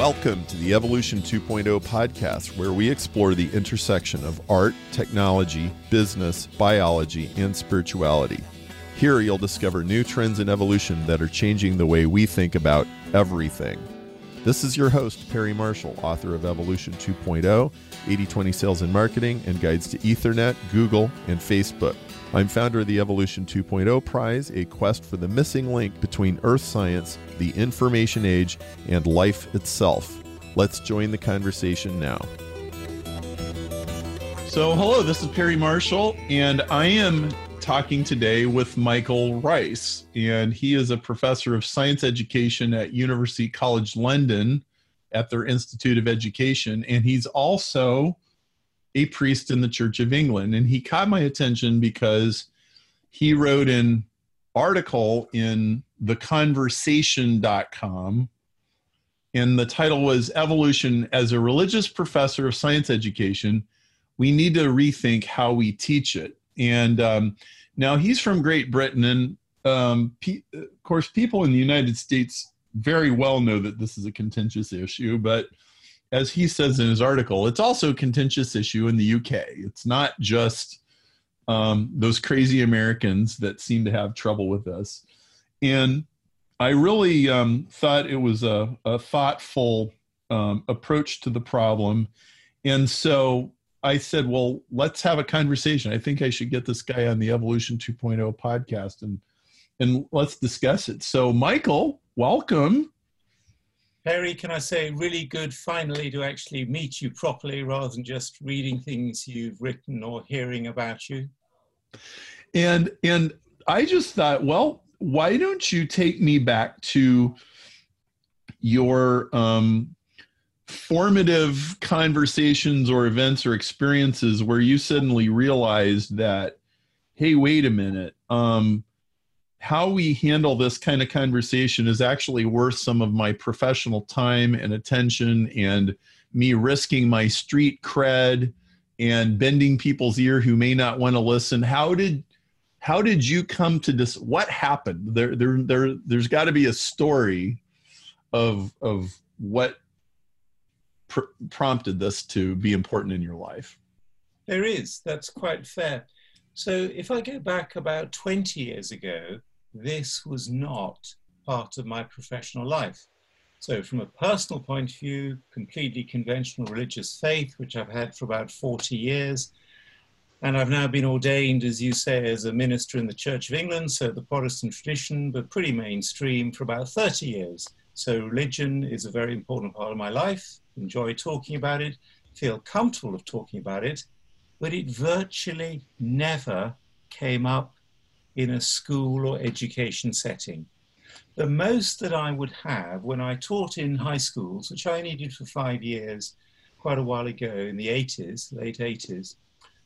Welcome to the Evolution 2.0 podcast, where we explore the intersection of art, technology, business, biology, and spirituality. Here, you'll discover new trends in evolution that are changing the way we think about everything. This is your host, Perry Marshall, author of Evolution 2.0, 80 20 Sales and Marketing, and Guides to Ethernet, Google, and Facebook. I'm founder of the Evolution 2.0 Prize, a quest for the missing link between Earth science, the information age, and life itself. Let's join the conversation now. So, hello, this is Perry Marshall, and I am talking today with Michael Reiss, and he is a professor of science education at University College London at their Institute of Education, and he's also a priest in the Church of England. And he caught my attention because he wrote an article in theconversation.com, and the title was Evolution as a Religious Professor of Science Education. We need to rethink how we teach it. And um, now he's from Great Britain, and um, pe- of course, people in the United States very well know that this is a contentious issue, but as he says in his article, it's also a contentious issue in the UK. It's not just um, those crazy Americans that seem to have trouble with this. And I really um, thought it was a, a thoughtful um, approach to the problem. And so I said, well, let's have a conversation. I think I should get this guy on the Evolution 2.0 podcast and and let's discuss it. So, Michael, welcome. Perry, can I say, really good finally to actually meet you properly rather than just reading things you've written or hearing about you. And and I just thought, well, why don't you take me back to your um, formative conversations or events or experiences where you suddenly realized that hey wait a minute um, how we handle this kind of conversation is actually worth some of my professional time and attention and me risking my street cred and bending people's ear who may not want to listen. How did how did you come to this what happened? There there, there there's got to be a story of of what pr- prompted this to be important in your life? There is. That's quite fair. So if I go back about 20 years ago, this was not part of my professional life. So, from a personal point of view, completely conventional religious faith, which I've had for about 40 years. And I've now been ordained, as you say, as a minister in the Church of England, so the Protestant tradition, but pretty mainstream for about 30 years. So, religion is a very important part of my life enjoy talking about it, feel comfortable of talking about it, but it virtually never came up in a school or education setting. The most that I would have when I taught in high schools, which I only did for five years quite a while ago in the 80s, late 80s,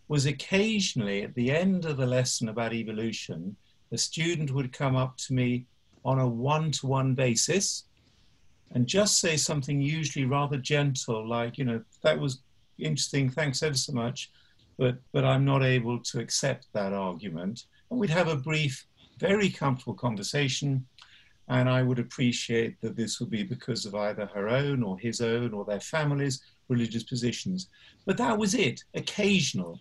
was occasionally at the end of the lesson about evolution, a student would come up to me on a one to one basis and just say something usually rather gentle, like, you know, that was interesting, thanks ever so much, but, but I'm not able to accept that argument. And we'd have a brief, very comfortable conversation. And I would appreciate that this would be because of either her own or his own or their family's religious positions. But that was it, occasional.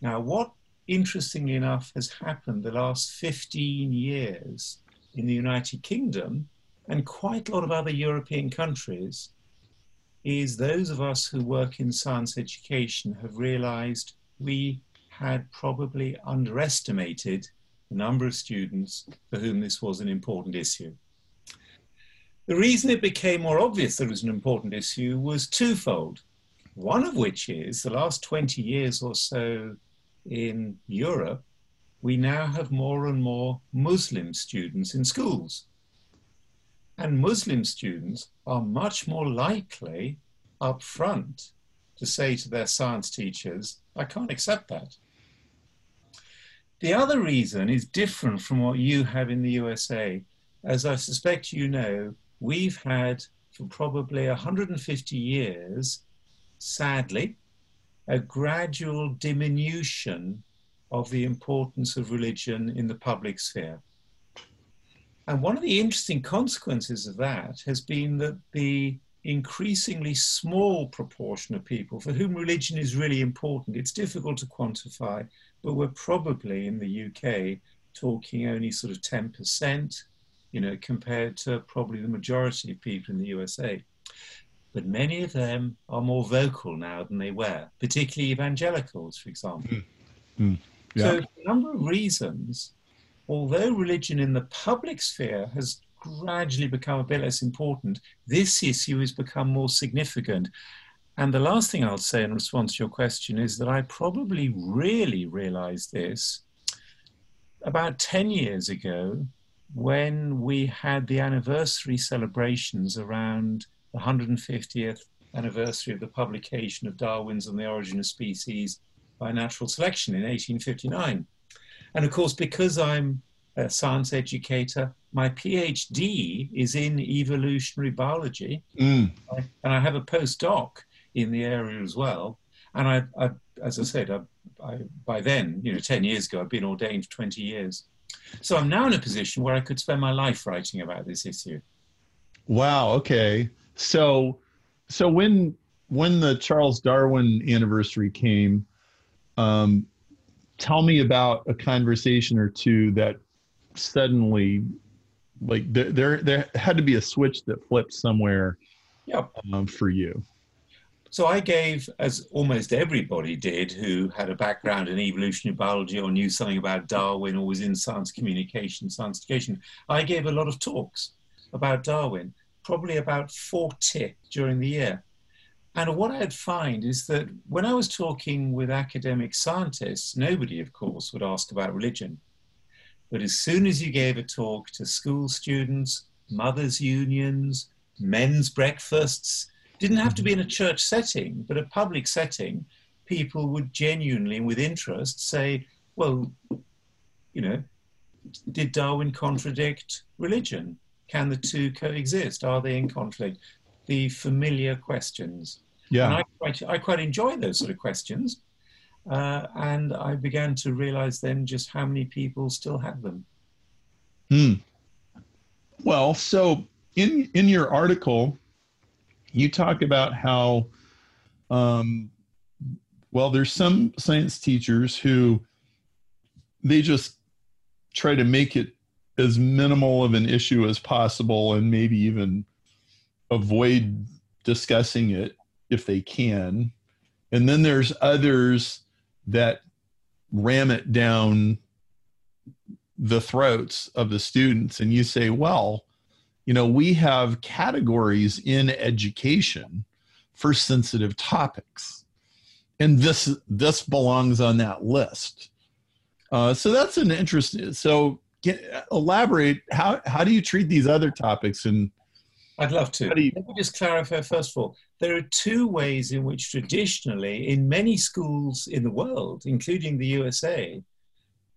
Now, what interestingly enough has happened the last 15 years in the United Kingdom and quite a lot of other European countries, is those of us who work in science education have realized we had probably underestimated the number of students for whom this was an important issue. The reason it became more obvious that it was an important issue was twofold. One of which is the last 20 years or so in Europe, we now have more and more Muslim students in schools. And Muslim students are much more likely up front to say to their science teachers, I can't accept that. The other reason is different from what you have in the USA. As I suspect you know, we've had for probably 150 years, sadly, a gradual diminution of the importance of religion in the public sphere. And one of the interesting consequences of that has been that the increasingly small proportion of people for whom religion is really important. It's difficult to quantify, but we're probably in the UK talking only sort of 10%, you know, compared to probably the majority of people in the USA. But many of them are more vocal now than they were, particularly evangelicals, for example. Mm. Mm. Yeah. So, for a number of reasons, although religion in the public sphere has gradually become a bit less important, this issue has become more significant. And the last thing I'll say in response to your question is that I probably really realized this about 10 years ago when we had the anniversary celebrations around the 150th anniversary of the publication of Darwin's On the Origin of Species by Natural Selection in 1859. And of course, because I'm a science educator, my PhD is in evolutionary biology, mm. and I have a postdoc in the area as well. And I, I as I said, I, I, by then, you know, 10 years ago, I've been ordained for 20 years. So I'm now in a position where I could spend my life writing about this issue. Wow. Okay. So, so when when the Charles Darwin anniversary came, um, tell me about a conversation or two that suddenly like there, there there had to be a switch that flipped somewhere yep. um, for you so i gave as almost everybody did who had a background in evolutionary biology or knew something about darwin or was in science communication science education i gave a lot of talks about darwin probably about 40 during the year and what I'd find is that when I was talking with academic scientists, nobody, of course, would ask about religion. But as soon as you gave a talk to school students, mothers' unions, men's breakfasts, didn't have to be in a church setting, but a public setting, people would genuinely and with interest say, well, you know, did Darwin contradict religion? Can the two coexist? Are they in conflict? The familiar questions. Yeah. And I quite, I quite enjoy those sort of questions uh, and I began to realize then just how many people still have them. Hmm. Well, so in in your article, you talk about how, um, well, there's some science teachers who they just try to make it as minimal of an issue as possible and maybe even avoid discussing it if they can. And then there's others that ram it down the throats of the students. And you say well you know we have categories in education for sensitive topics. And this this belongs on that list. Uh, so that's an interesting so get, elaborate how how do you treat these other topics? And I'd love to. You... Let me just clarify first of all. There are two ways in which traditionally, in many schools in the world, including the USA,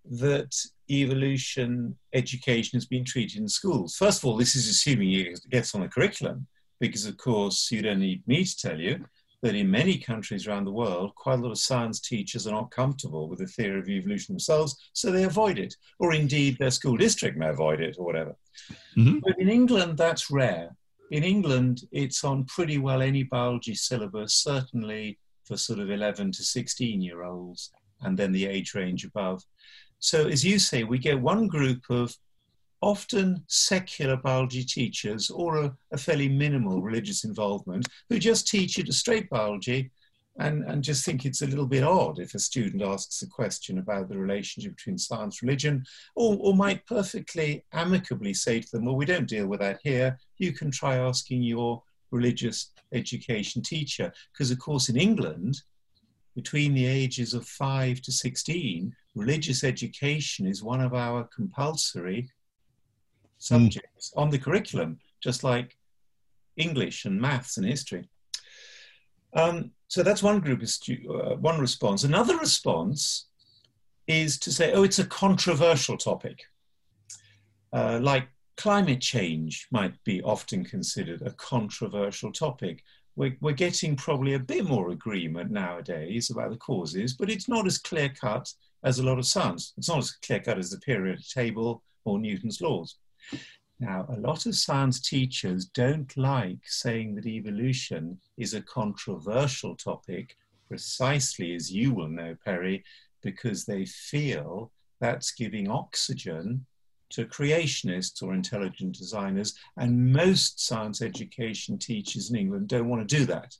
that evolution education has been treated in schools. First of all, this is assuming it gets on the curriculum, because of course you don't need me to tell you that in many countries around the world, quite a lot of science teachers are not comfortable with the theory of evolution themselves, so they avoid it, or indeed their school district may avoid it, or whatever. Mm-hmm. But in England, that's rare. In England, it's on pretty well any biology syllabus, certainly for sort of 11 to 16 year olds, and then the age range above. So, as you say, we get one group of often secular biology teachers or a, a fairly minimal religious involvement who just teach you to straight biology and, and just think it's a little bit odd if a student asks a question about the relationship between science and religion, or, or might perfectly amicably say to them, well, we don't deal with that here. You can try asking your religious education teacher. Because, of course, in England, between the ages of 5 to 16, religious education is one of our compulsory subjects mm. on the curriculum, just like English and maths and history. Um, so that's one group stu- uh, one response. Another response is to say, oh, it's a controversial topic, uh, like climate change might be often considered a controversial topic. We're, we're getting probably a bit more agreement nowadays about the causes, but it's not as clear cut as a lot of science. It's not as clear cut as the periodic table or Newton's laws. Now, a lot of science teachers don't like saying that evolution is a controversial topic, precisely as you will know, Perry, because they feel that's giving oxygen to creationists or intelligent designers, and most science education teachers in England don't want to do that.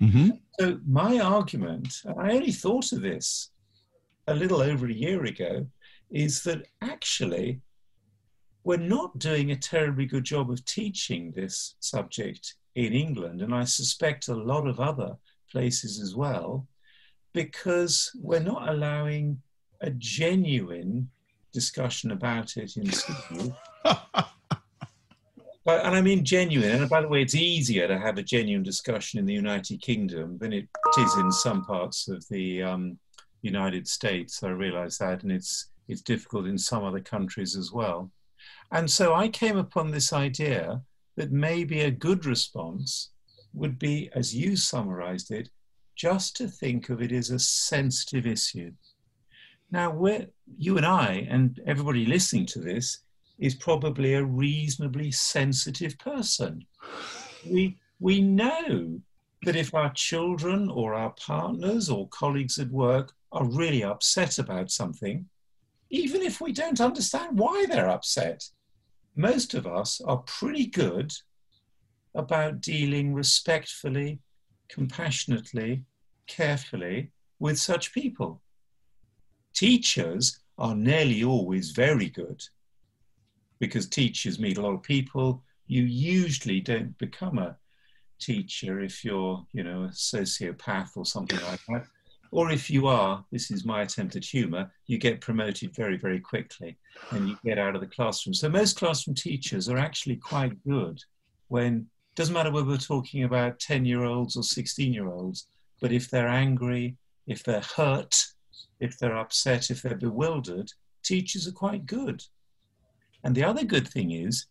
Mm-hmm. So, my argument, and I only thought of this a little over a year ago, is that actually we're not doing a terribly good job of teaching this subject in England, and I suspect a lot of other places as well, because we're not allowing a genuine discussion about it in school. but, and I mean genuine, and by the way, it's easier to have a genuine discussion in the United Kingdom than it is in some parts of the um, United States. I realize that, and it's, it's difficult in some other countries as well. And so I came upon this idea that maybe a good response would be, as you summarized it, just to think of it as a sensitive issue. Now, we're, you and I, and everybody listening to this, is probably a reasonably sensitive person. We, we know that if our children or our partners or colleagues at work are really upset about something, even if we don't understand why they're upset, most of us are pretty good about dealing respectfully, compassionately, carefully with such people. Teachers are nearly always very good because teachers meet a lot of people. You usually don't become a teacher if you're, you know, a sociopath or something like that. Or if you are, this is my attempt at humor, you get promoted very, very quickly and you get out of the classroom. So most classroom teachers are actually quite good when, doesn't matter whether we're talking about 10 year olds or 16 year olds, but if they're angry, if they're hurt, if they're upset, if they're bewildered, teachers are quite good. And the other good thing is,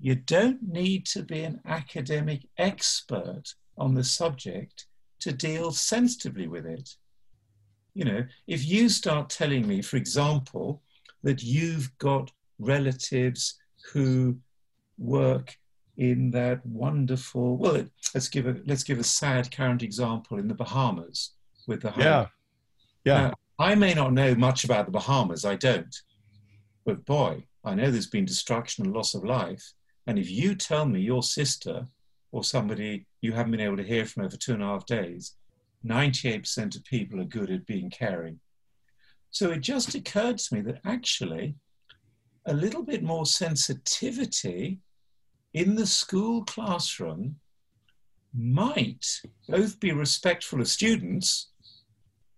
you don't need to be an academic expert on the subject to deal sensitively with it. You know, if you start telling me, for example, that you've got relatives who work in that wonderful well let's give a let's give a sad current example in the bahamas with the yeah. yeah. Now, i may not know much about the bahamas i don't. But boy i know there's been destruction and loss of life. And if you tell me your sister or somebody you haven't been able to hear from over two and a half days 98% of people are good at being caring. So it just occurred to me that actually a little bit more sensitivity in the school classroom might both be respectful of students,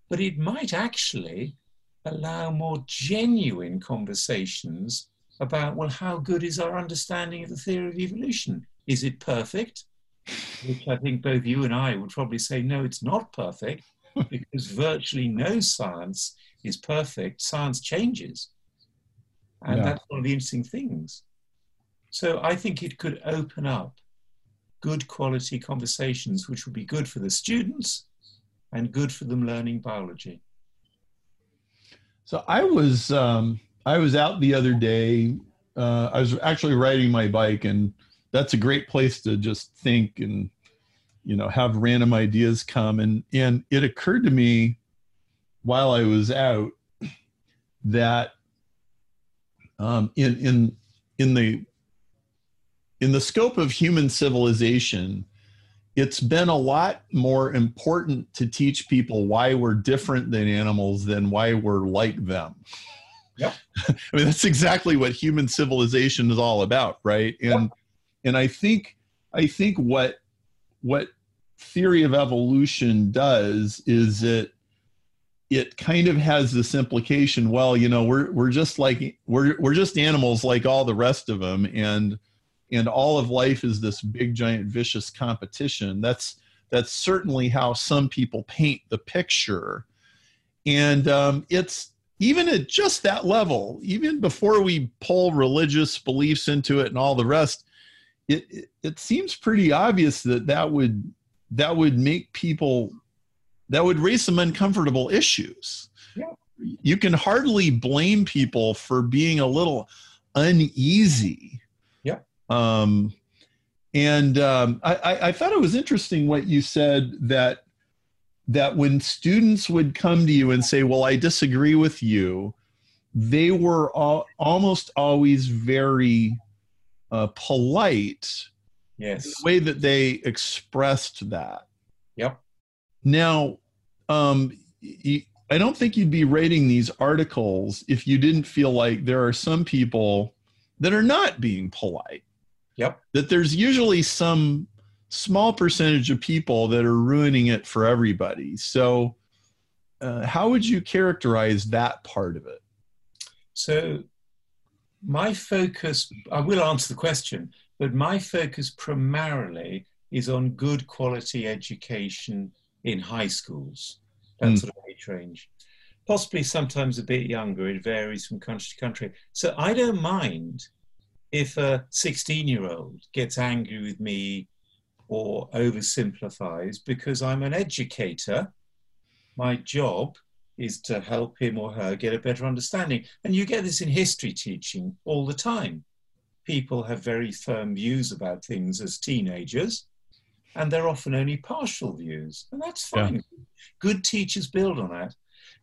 but it might actually allow more genuine conversations about, well, how good is our understanding of the theory of evolution? Is it perfect? Which I think both you and I would probably say, no, it's not perfect, because virtually no science is perfect. Science changes. And yeah. that's one of the interesting things. So I think it could open up good quality conversations, which would be good for the students and good for them learning biology. So I was um, I was out the other day. Uh, I was actually riding my bike and that's a great place to just think and you know have random ideas come and and it occurred to me while I was out that um, in in in the in the scope of human civilization, it's been a lot more important to teach people why we're different than animals than why we're like them. Yeah, I mean that's exactly what human civilization is all about, right? And yep and i think i think what what theory of evolution does is it it kind of has this implication well you know we're we're just like we're we're just animals like all the rest of them and and all of life is this big giant vicious competition. That's that's certainly how some people paint the picture. And um, it's even at just that level even before we pull religious beliefs into it and all the rest it, it, seems pretty obvious that that would that would make people that would raise some uncomfortable issues. Yeah. You can hardly blame people for being a little uneasy Yeah. Um, and um, I, I thought it was interesting what you said that that when students would come to you and say, "Well, I disagree with you," they were all, almost always very uh, polite. Yes. The way that they expressed that. Yep. Now, um, I don't think you'd be rating these articles if you didn't feel like there are some people that are not being polite. Yep. That there's usually some small percentage of people that are ruining it for everybody. So, uh, how would you characterize that part of it? So, my focus, I will answer the question, but my focus primarily is on good quality education in high schools, that mm. sort of age range. Possibly sometimes a bit younger, it varies from country to country. So I don't mind if a 16 year old gets angry with me or oversimplifies because I'm an educator. My job is to help him or her get a better understanding. And you get this in history teaching all the time. People have very firm views about things as teenagers, and they're often only partial views, and that's fine. Yeah. Good teachers build on that.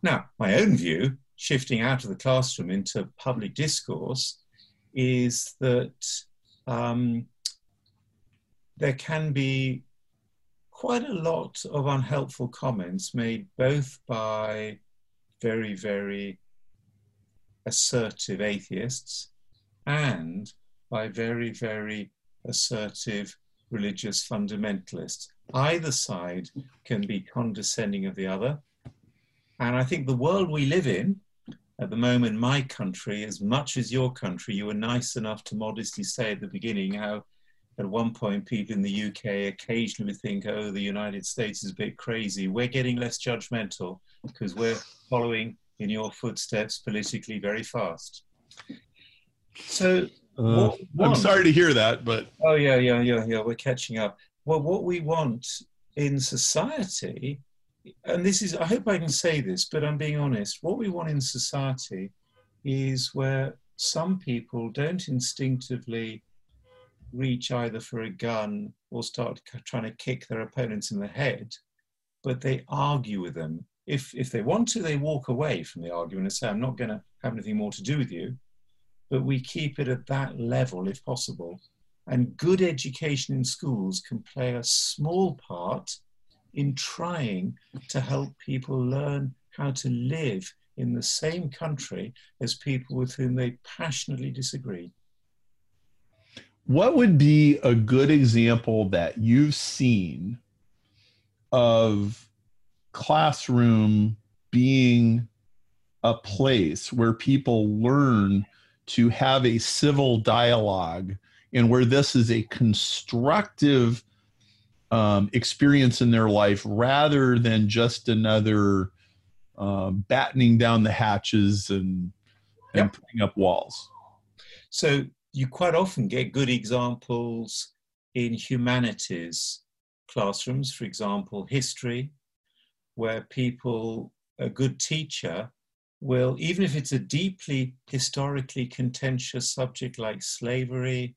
Now, my own view, shifting out of the classroom into public discourse, is that um, there can be quite a lot of unhelpful comments made both by very, very assertive atheists and by very, very assertive religious fundamentalists. Either side can be condescending of the other. And I think the world we live in, at the moment, my country, as much as your country, you were nice enough to modestly say at the beginning how at one point people in the UK occasionally think, oh, the United States is a bit crazy. We're getting less judgmental because we're following in your footsteps politically very fast. So, uh, I'm sorry to hear that, but oh yeah, yeah, yeah, yeah, we're catching up. Well, what we want in society, and this is, I hope I can say this, but I'm being honest. What we want in society is where some people don't instinctively reach either for a gun or start trying to kick their opponents in the head, but they argue with them. If, if they want to, they walk away from the argument and say, I'm not going to have anything more to do with you. But we keep it at that level if possible. And good education in schools can play a small part in trying to help people learn how to live in the same country as people with whom they passionately disagree what would be a good example that you've seen of classroom being a place where people learn to have a civil dialogue and where this is a constructive um, experience in their life rather than just another uh, battening down the hatches and, and yep. putting up walls. So you quite often get good examples in humanities classrooms, for example, history, where people, a good teacher, will, even if it's a deeply historically contentious subject like slavery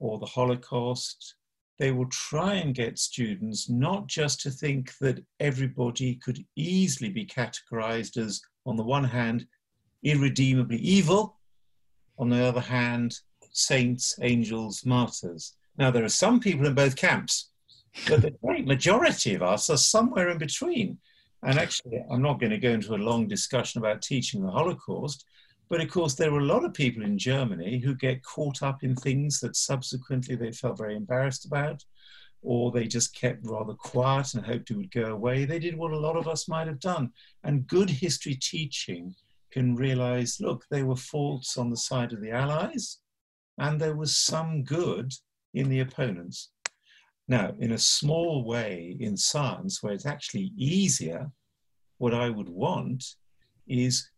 or the Holocaust, they will try and get students not just to think that everybody could easily be categorized as, on the one hand, irredeemably evil, on the other hand, saints, angels, martyrs. Now, there are some people in both camps, but the great majority of us are somewhere in between. And actually, I'm not going to go into a long discussion about teaching the Holocaust, but of course, there were a lot of people in Germany who get caught up in things that subsequently they felt very embarrassed about, or they just kept rather quiet and hoped it would go away. They did what a lot of us might have done. And good history teaching can realize look, there were faults on the side of the Allies, and there was some good in the opponents. Now, in a small way in science, where it's actually easier, what I would want is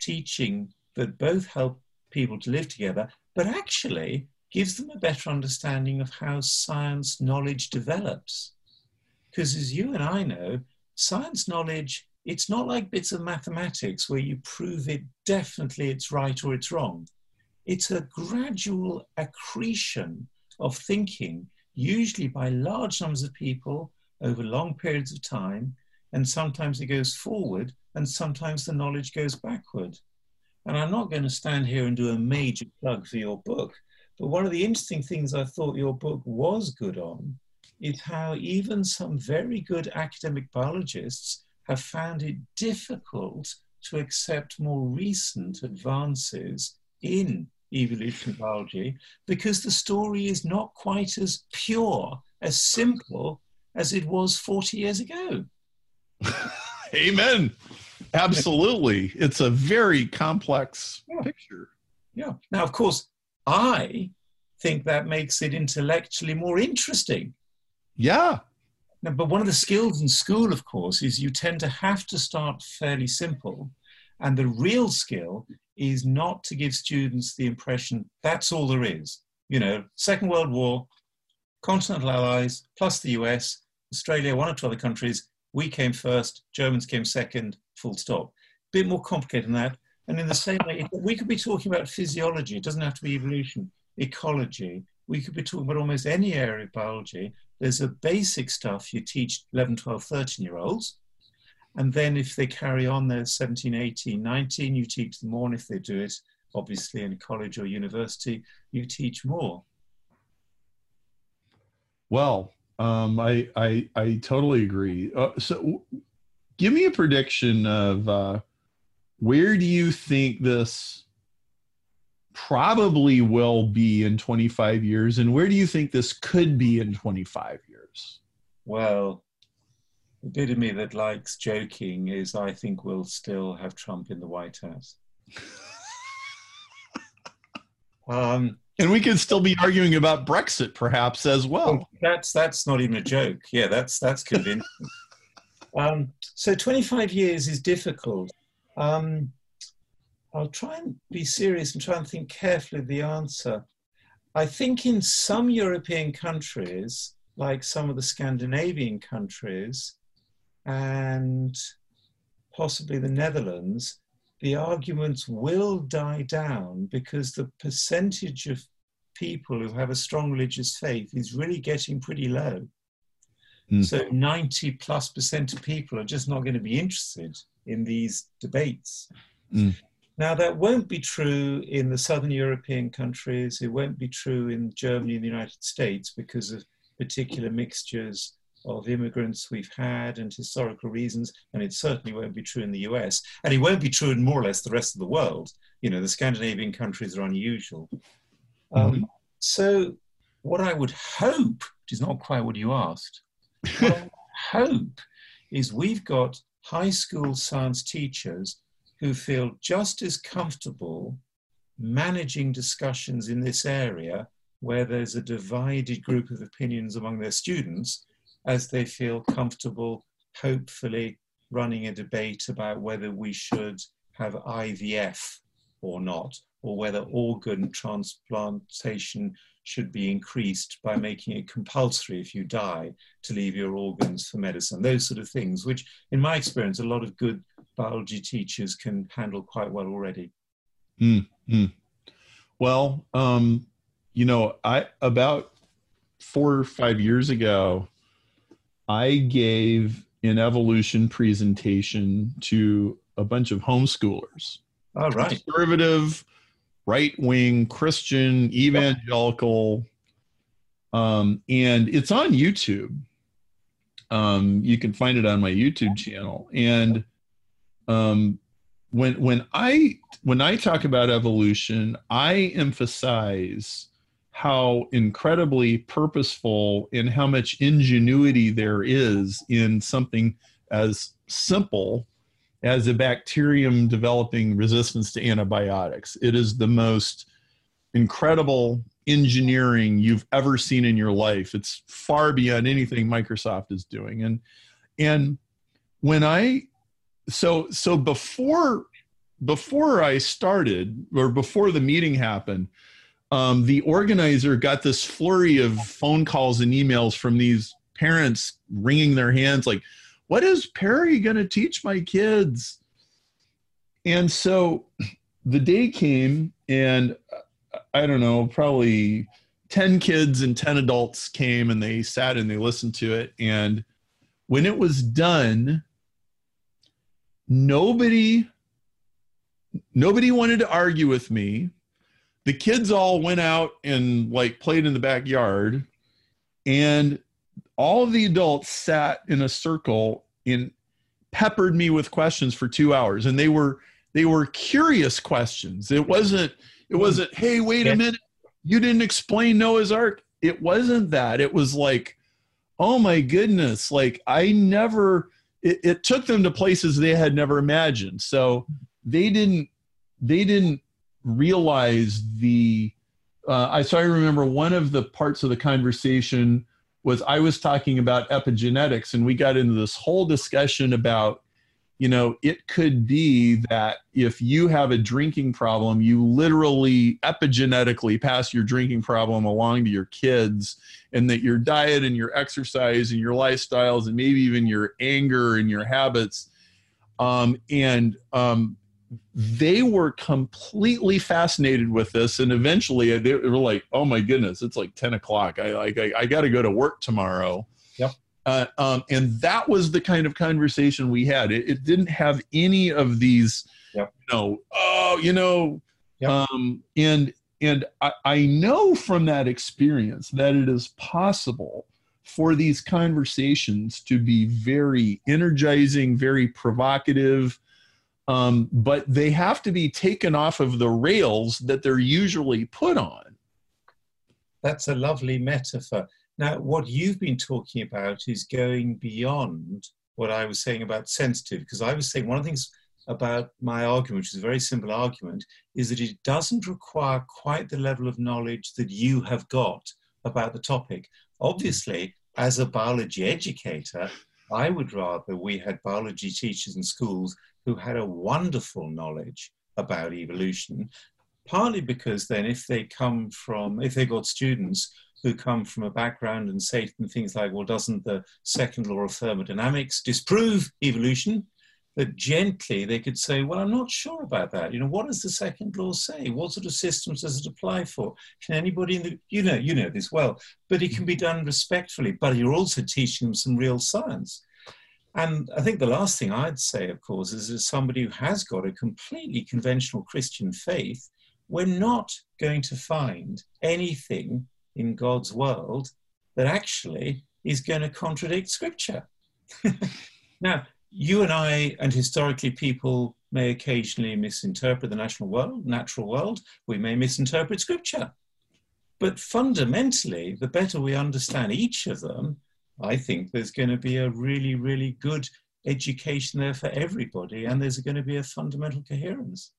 teaching that both help people to live together, but actually gives them a better understanding of how science knowledge develops. Because as you and I know, science knowledge, it's not like bits of mathematics where you prove it definitely it's right or it's wrong it's a gradual accretion of thinking, usually by large numbers of people over long periods of time. And sometimes it goes forward, and sometimes the knowledge goes backward. And I'm not going to stand here and do a major plug for your book, but one of the interesting things I thought your book was good on is how even some very good academic biologists have found it difficult to accept more recent advances in evolutionary biology because the story is not quite as pure, as simple as it was 40 years ago. Amen. Absolutely. It's a very complex yeah. picture. Yeah. Now, of course, I think that makes it intellectually more interesting. Yeah. Now, but one of the skills in school, of course, is you tend to have to start fairly simple. And the real skill is not to give students the impression that's all there is. You know, Second World War, continental allies, plus the US, Australia, one or two other countries, we came first, Germans came second, full stop. Bit more complicated than that. And in the same way, we could be talking about physiology, it doesn't have to be evolution, ecology. We could be talking about almost any area of biology. There's a basic stuff you teach 11, 12, 13 year olds. And then if they carry on, they're 17, 18, 19, you teach them more. And if they do it, obviously in college or university, you teach more. Well, um, I, I, I totally agree. Uh, so give me a prediction of uh, where do you think this probably will be in 25 years and where do you think this could be in 25 years well the bit of me that likes joking is i think we'll still have trump in the white house. Um, and we could still be arguing about brexit perhaps as well. That's that's not even a joke. Yeah that's that's convincing. Um, so 25 years is difficult. Um, I'll try and be serious and try and think carefully of the answer. I think in some European countries, like some of the Scandinavian countries and possibly the Netherlands, the arguments will die down because the percentage of people who have a strong religious faith is really getting pretty low. Mm. So 90 plus percent of people are just not going to be interested in these debates. Mm. Now, that won't be true in the southern European countries. It won't be true in Germany and the United States because of particular mixtures of immigrants we've had and historical reasons. And it certainly won't be true in the US. And it won't be true in more or less the rest of the world. You know, the Scandinavian countries are unusual. Um, mm-hmm. so, what I would hope, which is not quite what you asked, what hope is we've got high school science teachers who feel just as comfortable managing discussions in this area where there's a divided group of opinions among their students as they feel comfortable, hopefully, running a debate about whether we should have IVF or not, or whether organ transplantation should be increased by making it compulsory if you die to leave your organs for medicine. Those sort of things, which, in my experience, a lot of good biology teachers can handle quite well already. Mm-hmm. Well, um, you know, I about four or five years ago, I gave an evolution presentation to a bunch of homeschoolers. All right. Conservative, right wing, Christian, evangelical. Um, and it's on YouTube. Um, you can find it on my YouTube channel. And um, when when I when I talk about evolution, I emphasize how incredibly purposeful and how much ingenuity there is in something as simple as a bacterium developing resistance to antibiotics. It is the most incredible engineering you've ever seen in your life. It's far beyond anything Microsoft is doing. And and when I so so before before I started or before the meeting happened, um, the organizer got this flurry of phone calls and emails from these parents wringing their hands like, "What is Perry going to teach my kids?" And so the day came, and I don't know, probably 10 kids and 10 adults came and they sat and they listened to it. And when it was done, nobody nobody wanted to argue with me the kids all went out and like played in the backyard and all of the adults sat in a circle and peppered me with questions for two hours and they were they were curious questions. It wasn't it wasn't hey wait a minute. You didn't explain noah's ark. It wasn't that. It was like oh my goodness. Like i never it, it took them to places they had never imagined. So they didn't they didn't realize the uh, I so I remember one of the parts of the conversation was I was talking about epigenetics and we got into this whole discussion about you know it could be that if you have a drinking problem you literally epigenetically pass your drinking problem along to your kids and that your diet and your exercise and your lifestyles and maybe even your anger and your habits um, and um, they were completely fascinated with this and eventually they were like oh my goodness it's like 10 o'clock i like i, I got to go to work tomorrow yep uh, um, and that was the kind of conversation we had it, it didn't have any of these yep. you know oh you know yep. um, and and I, I know from that experience that it is possible for these conversations to be very energizing very provocative um, but they have to be taken off of the rails that they're usually put on. That's a lovely metaphor. Now, what you've been talking about is going beyond what I was saying about sensitive, because I was saying one of the things about my argument, which is a very simple argument, is that it doesn't require quite the level of knowledge that you have got about the topic. Obviously, as a biology educator, I would rather we had biology teachers in schools who had a wonderful knowledge about evolution, partly because then if they come from, if they got students who come from a background and say things like, well, doesn't the second law of thermodynamics disprove evolution? That gently they could say, well, I'm not sure about that. You know, what does the second law say? What sort of systems does it apply for? Can anybody in the, you know, you know this well, but it can be done respectfully, but you're also teaching them some real science. And I think the last thing I'd say, of course, is as somebody who has got a completely conventional Christian faith, we're not going to find anything in God's world that actually is going to contradict Scripture. now, you and I, and historically people may occasionally misinterpret the national world, natural world. We may misinterpret Scripture. But fundamentally, the better we understand each of them, I think there's going to be a really, really good education there for everybody, and there's going to be a fundamental coherence.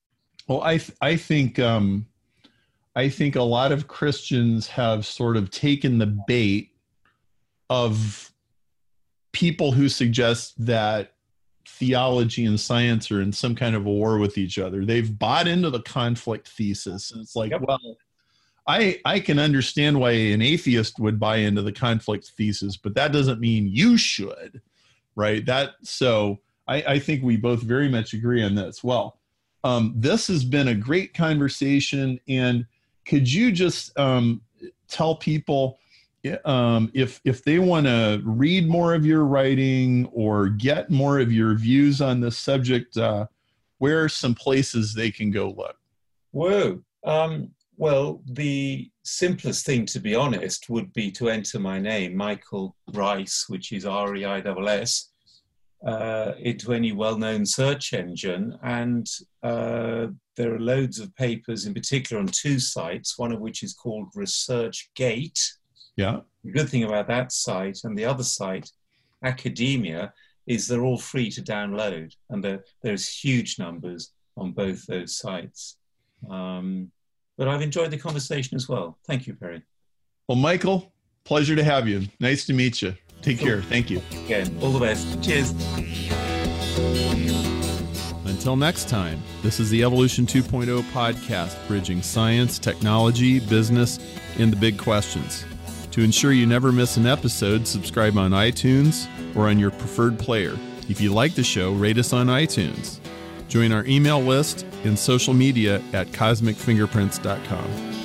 Well, I th- I think um, I think a lot of Christians have sort of taken the bait of people who suggest that theology and science are in some kind of a war with each other. They've bought into the conflict thesis, and it's like, yep. well, I I can understand why an atheist would buy into the conflict thesis, but that doesn't mean you should, right? That so I, I think we both very much agree on this. Well, um, this has been a great conversation, and could you just um, tell people um, if if they want to read more of your writing or get more of your views on this subject, uh, where are some places they can go look? Whoa. Um, well, the simplest thing, to be honest, would be to enter my name, Michael Reiss, which is R E I S S, uh, into any well known search engine. And uh, there are loads of papers, in particular on two sites, one of which is called ResearchGate. Yeah. The good thing about that site and the other site, Academia, is they're all free to download. And there's huge numbers on both those sites. Um, but I've enjoyed the conversation as well. Thank you, Perry. Well, Michael, pleasure to have you. Nice to meet you. Take care. Thank you. Again, all the best. Cheers. Until next time, this is the Evolution 2.0 podcast, bridging science, technology, business, and the big questions. To ensure you never miss an episode, subscribe on iTunes or on your preferred player. If you like the show, rate us on iTunes. Join our email list and social media at cosmicfingerprints.com.